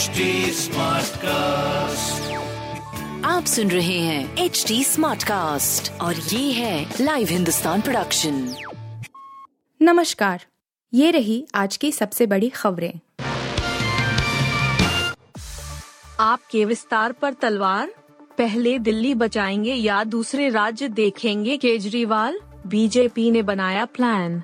HD cast आप सुन रहे हैं एच डी स्मार्ट कास्ट और ये है लाइव हिंदुस्तान प्रोडक्शन नमस्कार ये रही आज की सबसे बड़ी खबरें। आपके विस्तार पर तलवार? पहले दिल्ली बचाएँगे या दूसरे राज्य देखेंगे केजरीवाल? बीजेपी ने बनाया प्लान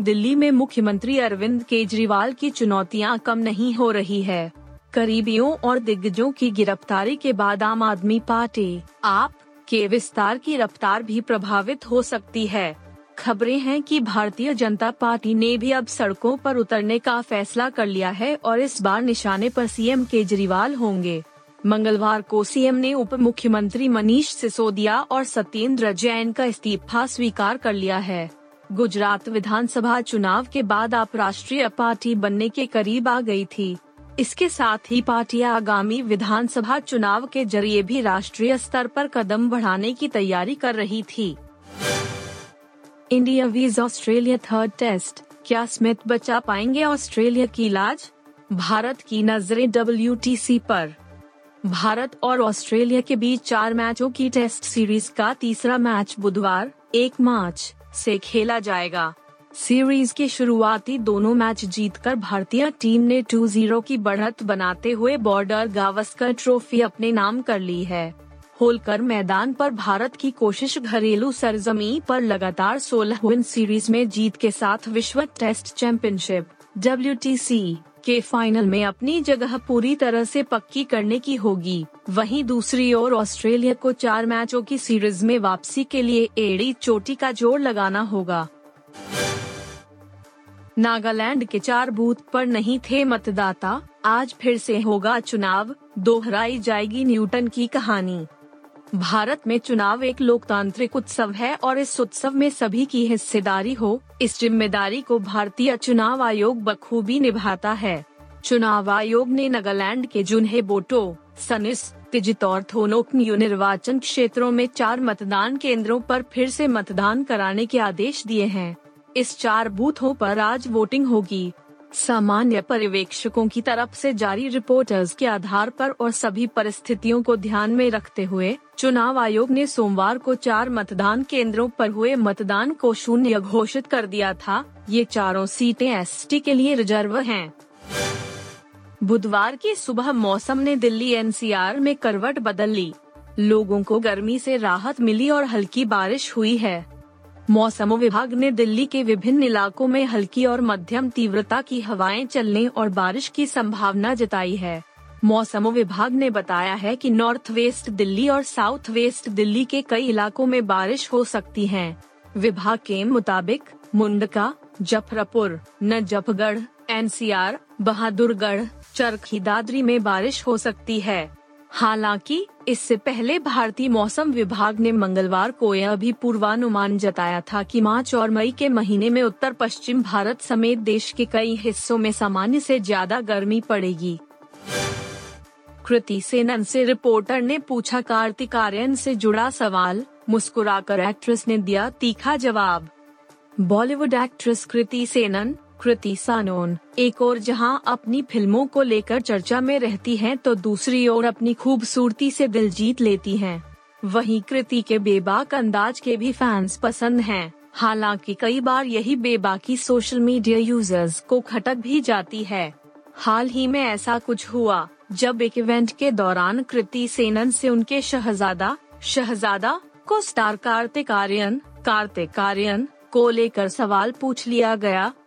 दिल्ली में मुख्यमंत्री अरविंद केजरीवाल की चुनौतियाँ कम नहीं हो रही है। करीबियों और दिग्गजों की गिरफ्तारी के बाद आम आदमी पार्टी। आप के विस्तार की रफ्तार भी प्रभावित हो सकती है। खबरें हैं कि भारतीय जनता पार्टी ने भी अब सड़कों पर उतरने का फैसला कर लिया है और इस बार निशाने पर सीएम केजरीवाल होंगे। मंगलवार को सीएम ने उप मुख्यमंत्री मनीष सिसोदिया और सत्येंद्र जैन का इस्तीफा स्वीकार कर लिया है। गुजरात विधानसभा चुनाव के बाद आप राष्ट्रीय पार्टी बनने के करीब आ गई थी। इसके साथ ही पार्टी आगामी विधानसभा चुनाव के ज़रिए भी राष्ट्रीय स्तर पर कदम बढ़ाने की तैयारी कर रही थी। India vs Australia third test. क्या स्मिथ बचा पाएँगे ऑस्ट्रेलिया की लाज भारत की नज़रें डब्ल्यूटीसी पर। भारत और ऑस्ट्रेलिया के बीच चार मैचों की टेस्ट सीरीज़ का तीसरा मैच बुधवार, एक मार्च, से खेला जाएगा। सीरीज़ के शुरुआती दोनों मैच जीतकर भारतीय टीम ने 2-0 की बढ़त बनाते हुए बॉर्डर गावस्कर ट्रॉफी अपने नाम कर ली है। होलकर मैदान पर भारत की कोशिश घरेलू सरजमी पर लगातार 16 विन सीरीज़ में जीत के साथ विश्व टेस्ट चैंपियनशिप डब्ल्यूटीसी के फाइनल में अपनी जगह पूरी तरह से पक्की करने की होगी। वहीं दूसरी ओर ऑस्ट्रेलिया को चार मैचों की सीरीज़ में वापसी के लिए एड़ी चोटी का ज़ोर लगाना होगा। नागालैंड के चार बूथ पर नहीं थे मतदाता। आज फिर से होगा चुनाव। दोहराई जाएगी न्यूटन की कहानी। भारत में चुनाव एक लोकतांत्रिक उत्सव है और इस उत्सव में सभी की हिस्सेदारी हो। इस ज़िम्मेदारी को भारतीय चुनाव आयोग बखूबी निभाता है। चुनाव आयोग ने नागालैंड के जुन्हे बोटो, सनिस, तिजित और निर्वाचन क्षेत्रों में चार मतदान केंद्रों पर फिर से मतदान कराने के आदेश दिए हैं। इस चार बूथों पर आज वोटिंग होगी। सामान्य पर्यवेक्षकों की तरफ़ से जारी रिपोर्टर्स के आधार पर और सभी परिस्थितियों को ध्यान में रखते हुए, चुनाव आयोग ने सोमवार को चार मतदान केंद्रों पर हुए मतदान को शून्य घोषित कर दिया था। ये चारों सीटें एसटी के लिए रिज़र्व हैं। बुधवार की सुबह मौसम ने दिल्ली एनसीआर में करवट बदल। ली लोगों को गर्मी से राहत मिली और हल्की बारिश हुई है। मौसम विभाग ने दिल्ली के विभिन्न इलाकों में हल्की और मध्यम तीव्रता की हवाएँ चलने और बारिश की संभावना जताई है। मौसम विभाग ने बताया है कि नॉर्थ वेस्ट दिल्ली और साउथ वेस्ट दिल्ली के कई इलाकों में बारिश हो सकती है। विभाग के मुताबिक, मुंडका, जफरपुर, नजफगढ़, एनसीआर, बहादुरगढ़, चरखी दादरी में बारिश हो सकती है। हालाँकि इससे पहले भारतीय मौसम विभाग ने मंगलवार को यह भी पूर्वानुमान जताया था कि मार्च और मई के महीने में उत्तर पश्चिम भारत समेत देश के कई हिस्सों में सामान्य से ज़्यादा गर्मी पड़ेगी। कृति सेनन से रिपोर्टर ने पूछा, कार्तिक आर्यन से जुड़ा सवाल, मुस्कुराकर एक्ट्रेस ने दिया तीखा जवाब। बॉलीवुड एक्ट्रेस कृति सेनन कृति सानोन एक और जहाँ अपनी फ़िल्मों को लेकर चर्चा में रहती हैं तो दूसरी ओर अपनी खूबसूरती से दिल जीत लेती हैं। वहीं कृति के बेबाक अंदाज के भी फैंस पसंद हैं। हालाँकि कई बार यही बेबाकी सोशल मीडिया यूज़र्स को खटक भी जाती है हाल ही में ऐसा कुछ हुआ, जब एक इवेंट के दौरान कृति सेनन से उनके शहजादा शहजादा को स्टार कार्तिक आर्यन कार्तिक आर्यन को लेकर सवाल पूछ लिया गया